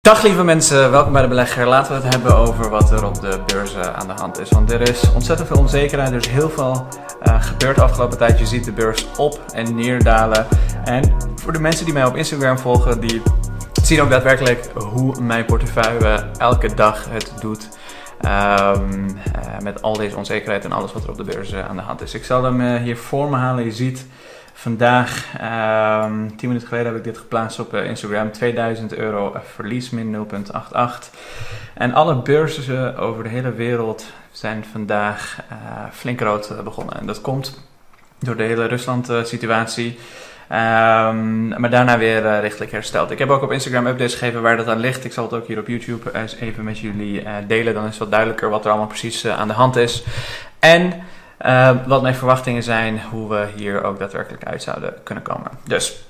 Dag lieve mensen, welkom bij de belegger. Laten we het hebben over wat er op de beurzen aan de hand is. Want er is ontzettend veel onzekerheid, er is heel veel uh, gebeurd de afgelopen tijd. Je ziet de beurs op en neer dalen. En voor de mensen die mij op Instagram volgen, die zien ook daadwerkelijk hoe mijn portefeuille elke dag het doet. Um, uh, met al deze onzekerheid en alles wat er op de beurzen aan de hand is. Ik zal hem uh, hier voor me halen. Je ziet Vandaag, um, 10 minuten geleden, heb ik dit geplaatst op uh, Instagram. 2000 euro verlies, min 0,88. En alle beurzen over de hele wereld zijn vandaag uh, flink rood begonnen. En dat komt door de hele Rusland-situatie. Um, maar daarna weer uh, richtelijk hersteld. Ik heb ook op Instagram updates gegeven waar dat aan ligt. Ik zal het ook hier op YouTube eens even met jullie delen. Dan is het wat duidelijker wat er allemaal precies aan de hand is. En uh, wat mijn verwachtingen zijn, hoe we hier ook daadwerkelijk uit zouden kunnen komen. Dus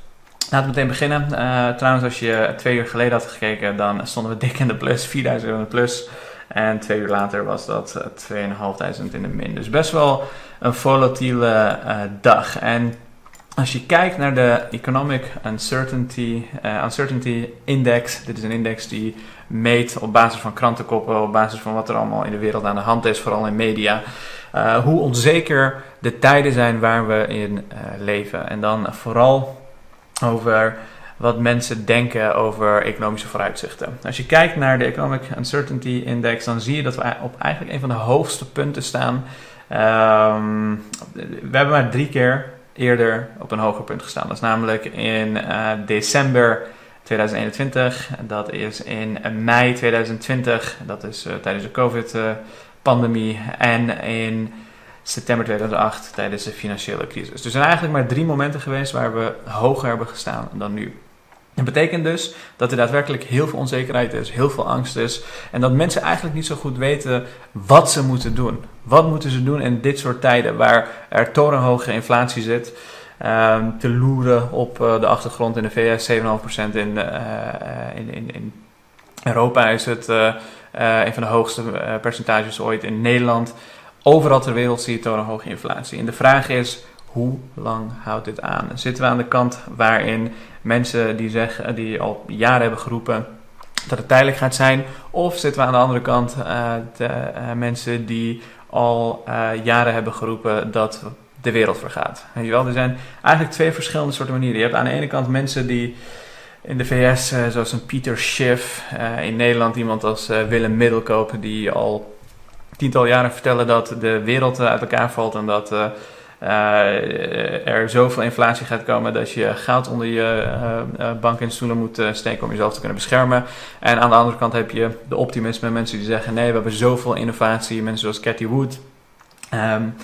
laten we meteen beginnen. Uh, trouwens, als je twee uur geleden had gekeken, dan stonden we dik in de plus, 4000 euro in de plus. En twee uur later was dat 2500 in de min. Dus best wel een volatiele dag. En als je kijkt naar de Economic Uncertainty, uh, Uncertainty Index, dit is een index die meet op basis van krantenkoppen, op basis van wat er allemaal in de wereld aan de hand is, vooral in media, uh, hoe onzeker de tijden zijn waar we in uh, leven. En dan vooral over wat mensen denken over economische vooruitzichten. Als je kijkt naar de Economic Uncertainty Index, dan zie je dat we op eigenlijk een van de hoogste punten staan. Um, we hebben maar drie keer eerder op een hoger punt gestaan. Dat is namelijk in uh, december 2021, dat is in mei 2020, dat is uh, tijdens de COVID-pandemie, en in september 2008 tijdens de financiële crisis. Dus er zijn eigenlijk maar drie momenten geweest waar we hoger hebben gestaan dan nu. Dat betekent dus dat er daadwerkelijk heel veel onzekerheid is, heel veel angst is. En dat mensen eigenlijk niet zo goed weten wat ze moeten doen. Wat moeten ze doen in dit soort tijden waar er torenhoge inflatie zit. Um, te loeren op uh, de achtergrond in de VS, 7,5% in, uh, in, in, in, Europa is het een van de hoogste percentages ooit. In Nederland, overal ter wereld zie je torenhoge inflatie. En de vraag is, hoe lang houdt dit aan? Zitten we aan de kant waarin mensen die, zeggen, die al jaren hebben geroepen dat het tijdelijk gaat zijn? Of zitten we aan de andere kant uh, de uh, mensen die al jaren hebben geroepen dat de wereld vergaat? Je wel? Er zijn eigenlijk twee verschillende soorten manieren. Je hebt aan de ene kant mensen die in de VS, zoals een Peter Schiff, in Nederland iemand als Willem Middelkoop, die al tiental jaren vertellen dat de wereld uit elkaar valt en dat uh, er zoveel inflatie gaat komen dat je geld onder je uh, bank en stoelen moet steken om jezelf te kunnen beschermen. En aan de andere kant heb je de optimisme, mensen die zeggen nee, we hebben zoveel innovatie, mensen zoals Cathy Wood. Um,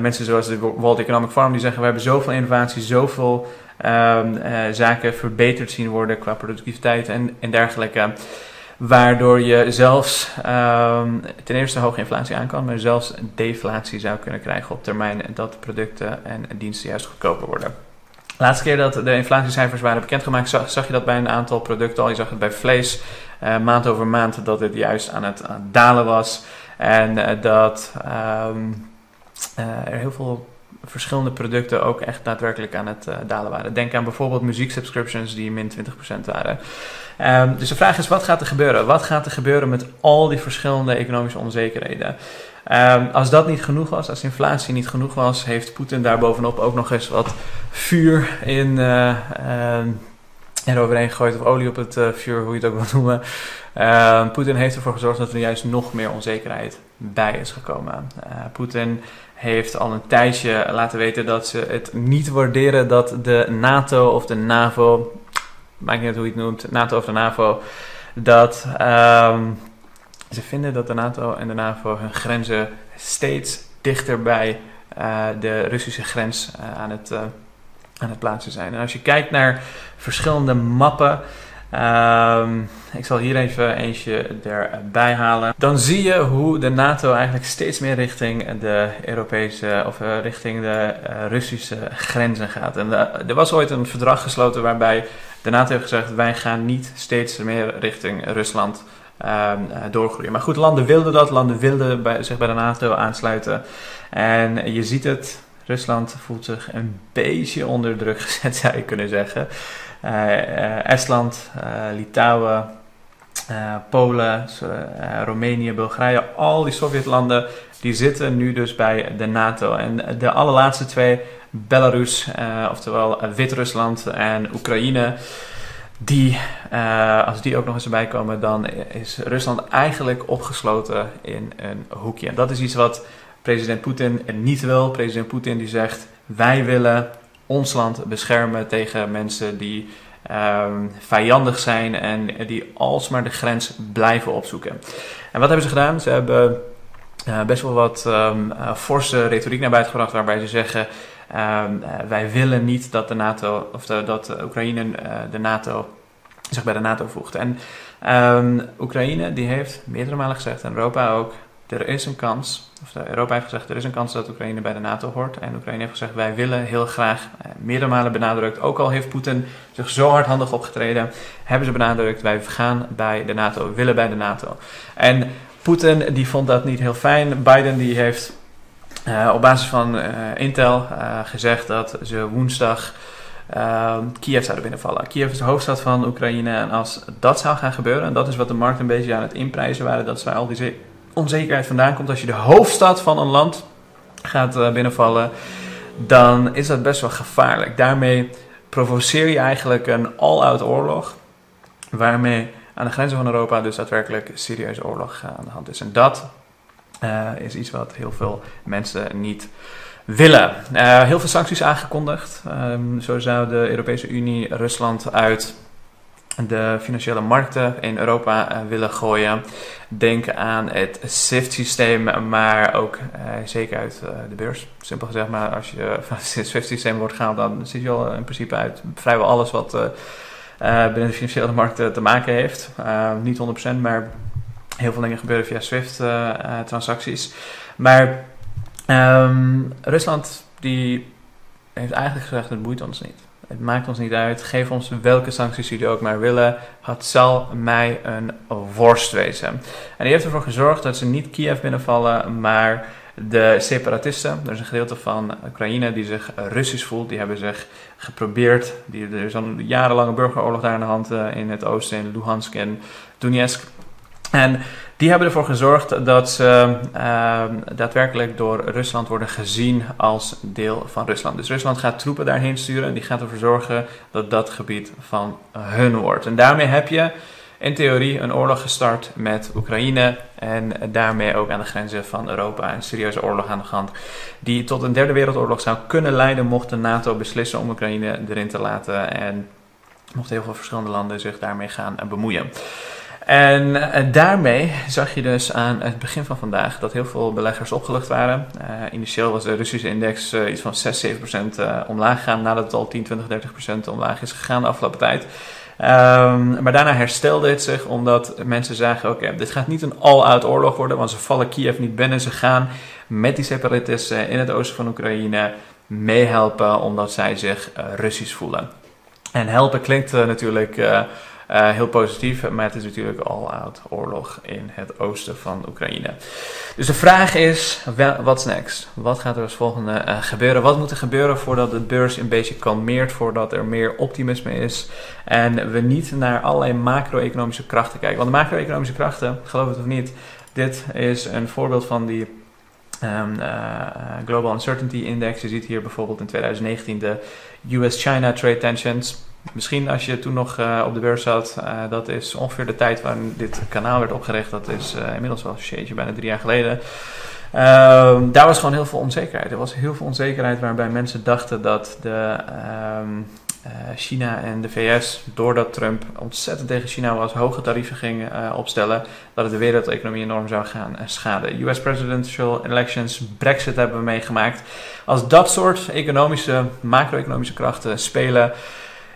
mensen zoals de World Economic Forum die zeggen we hebben zoveel innovatie, zoveel um, zaken verbeterd zien worden qua productiviteit en, en dergelijke. Waardoor je zelfs um, ten eerste hoge inflatie aan kan, maar zelfs deflatie zou kunnen krijgen op termijn. Dat producten en diensten juist goedkoper worden. De laatste keer dat de inflatiecijfers waren bekendgemaakt, zag, zag je dat bij een aantal producten al. Je zag het bij vlees, uh, maand over maand, dat het juist aan het, dalen was. En uh, dat um, uh, er heel veel verschillende producten ook echt daadwerkelijk aan het uh, dalen waren. Denk aan bijvoorbeeld muzieksubscriptions die min 20% waren. Um, dus de vraag is, wat gaat er gebeuren? Wat gaat er gebeuren met al die verschillende economische onzekerheden? Um, als dat niet genoeg was, als inflatie niet genoeg was, heeft Poetin daarbovenop ook nog eens wat vuur in uh, uh, eroverheen gegooid, of olie op het uh, vuur, hoe je het ook wil noemen. Uh, Poetin heeft ervoor gezorgd dat er juist nog meer onzekerheid bij is gekomen. Uh, Poetin heeft al een tijdje laten weten dat ze het niet waarderen dat de NATO of de NAVO, maakt niet uit hoe je het noemt, NATO of de NAVO, dat um, ze vinden dat de NATO en de NAVO hun grenzen steeds dichter bij uh, de Russische grens aan, het, aan het plaatsen zijn. En als je kijkt naar verschillende mappen. Um, ik zal hier even eentje erbij halen. Dan zie je hoe de NATO eigenlijk steeds meer richting de Europese of uh, richting de uh, Russische grenzen gaat. En uh, er was ooit een verdrag gesloten waarbij de NATO heeft gezegd: wij gaan niet steeds meer richting Rusland doorgroeien. Maar goed, landen wilden dat, landen wilden bij, zich bij de NATO aansluiten. En je ziet het, Rusland voelt zich een beetje onder druk gezet, zou je kunnen zeggen. Uh, uh, Estland, uh, Litouwen, Polen, Roemenië, Bulgarije, al die Sovjetlanden, die zitten nu dus bij de NATO. En de allerlaatste twee, Belarus, oftewel Wit-Rusland en Oekraïne, die, als die ook nog eens erbij komen, dan is Rusland eigenlijk opgesloten in een hoekje. En dat is iets wat president Poetin niet wil. President Poetin die zegt, wij willen ons land beschermen tegen mensen die um, vijandig zijn en die alsmaar de grens blijven opzoeken. En wat hebben ze gedaan? Ze hebben uh, best wel wat um, uh, forse retoriek naar buiten gebracht waarbij ze zeggen Um, wij willen niet dat de NATO of de, dat Oekraïne uh, de NATO zich bij de NATO voegt. En Oekraïne die heeft meerdere malen gezegd, en Europa ook, er is een kans, of Europa heeft gezegd, er is een kans dat Oekraïne bij de NATO hoort. En Oekraïne heeft gezegd, wij willen heel graag, uh, meerdere malen benadrukt, ook al heeft Poetin zich zo hardhandig opgetreden, hebben ze benadrukt, wij gaan bij de NATO, willen bij de NATO. En Poetin die vond dat niet heel fijn. Biden die heeft uh, op basis van uh, Intel gezegd dat ze woensdag Kiev zouden binnenvallen. Kiev is de hoofdstad van Oekraïne en als dat zou gaan gebeuren, en dat is wat de markt een beetje aan het inprijzen waren, dat waar al die onzekerheid vandaan komt. Als je de hoofdstad van een land gaat binnenvallen, dan is dat best wel gevaarlijk. Daarmee provoceer je eigenlijk een all-out oorlog, waarmee aan de grenzen van Europa dus daadwerkelijk serieuze oorlog aan de hand is. En dat uh, is iets wat heel veel mensen niet willen. Uh, heel veel sancties aangekondigd. Um, zo zou de Europese Unie Rusland uit de financiële markten in Europa uh, willen gooien. Denk aan het SWIFT-systeem, maar ook zeker uit de beurs. Simpel gezegd, maar als je van het SWIFT-systeem wordt gehaald, dan zit je al in principe uit vrijwel alles wat binnen de financiële markten te maken heeft. niet 100%, maar Heel veel dingen gebeuren via SWIFT-transacties. Eh, eh, maar um, Rusland die heeft eigenlijk gezegd: het boeit ons niet. Het maakt ons niet uit. Geef ons welke sancties jullie ook maar willen. Het zal mij een worst wezen. En die heeft ervoor gezorgd dat ze niet Kiev binnenvallen, maar de separatisten. Er is een gedeelte van Oekraïne die zich Russisch voelt. Die hebben zich geprobeerd. Die, er is een jarenlange burgeroorlog daar aan de hand uh, in het oosten, in Luhansk en Donetsk. En die hebben ervoor gezorgd dat ze uh, daadwerkelijk door Rusland worden gezien als deel van Rusland. Dus Rusland gaat troepen daarheen sturen en die gaat ervoor zorgen dat dat gebied van hun wordt. En daarmee heb je in theorie een oorlog gestart met Oekraïne en daarmee ook aan de grenzen van Europa een serieuze oorlog aan de hand die tot een derde wereldoorlog zou kunnen leiden mocht de NATO beslissen om Oekraïne erin te laten en mochten heel veel verschillende landen zich daarmee gaan bemoeien. En, en, daarmee zag je dus aan het begin van vandaag dat heel veel beleggers opgelucht waren. Uh, initieel was de Russische index uh, iets van 6, 7 procent uh, omlaag gegaan, nadat het al 10, 20, 30 procent omlaag is gegaan de afgelopen tijd. Um, maar daarna herstelde het zich omdat mensen zagen: oké, dit gaat niet een all-out oorlog worden, want ze vallen Kiev niet binnen. Ze gaan met die separatisten in het oosten van Oekraïne meehelpen omdat zij zich Russisch voelen. En helpen klinkt natuurlijk uh, heel positief, maar het is natuurlijk all-out oorlog in het oosten van Oekraïne. Dus de vraag is, what's next? Wat gaat er als volgende uh, gebeuren? Wat moet er gebeuren voordat de beurs een beetje kalmeert, voordat er meer optimisme is en we niet naar allerlei macro-economische krachten kijken? Want de macro-economische krachten, geloof het of niet, dit is een voorbeeld van die Um, uh, Global Uncertainty Index. Je ziet hier bijvoorbeeld in 2019 de US-China Trade Tensions. Misschien als je toen nog uh, op de beurs zat, uh, dat is ongeveer de tijd waarin dit kanaal werd opgericht. Dat is uh, inmiddels wel een bijna drie jaar geleden. Ehm, daar was gewoon heel veel onzekerheid. Er was heel veel onzekerheid waarbij mensen dachten dat de, um, China en de VS, doordat Trump ontzettend tegen China was, hoge tarieven ging opstellen, dat het de wereldeconomie enorm zou gaan schaden. US presidential elections, Brexit hebben we meegemaakt. Als dat soort economische, macro-economische krachten spelen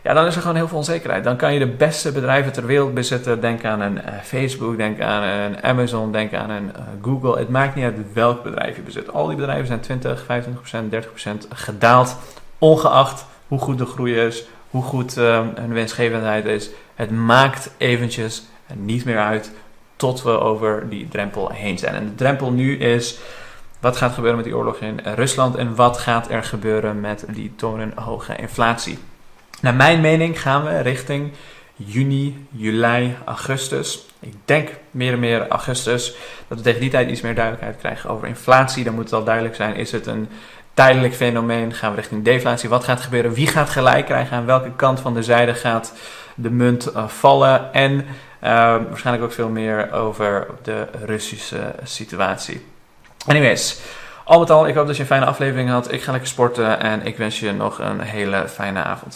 ja, dan is er gewoon heel veel onzekerheid. Dan kan je de beste bedrijven ter wereld bezitten. Denk aan een uh, Facebook, denk aan een Amazon, denk aan een uh, Google. Het maakt niet uit welk bedrijf je bezit. Al die bedrijven zijn 20, 25%, 30% gedaald. Ongeacht hoe goed de groei is, hoe goed uh, hun winstgevendheid is. Het maakt eventjes niet meer uit tot we over die drempel heen zijn. En de drempel nu is wat gaat gebeuren met die oorlog in Rusland en wat gaat er gebeuren met die torenhoge inflatie. Naar mijn mening gaan we richting juni, juli, augustus. Ik denk meer en meer augustus. Dat we tegen die tijd iets meer duidelijkheid krijgen over inflatie. Dan moet het al duidelijk zijn: is het een tijdelijk fenomeen? Gaan we richting deflatie? Wat gaat gebeuren? Wie gaat gelijk krijgen? Aan welke kant van de zijde gaat de munt uh, vallen? En uh, waarschijnlijk ook veel meer over de Russische situatie. Anyways. Al met al, ik hoop dat je een fijne aflevering had. Ik ga lekker sporten en ik wens je nog een hele fijne avond.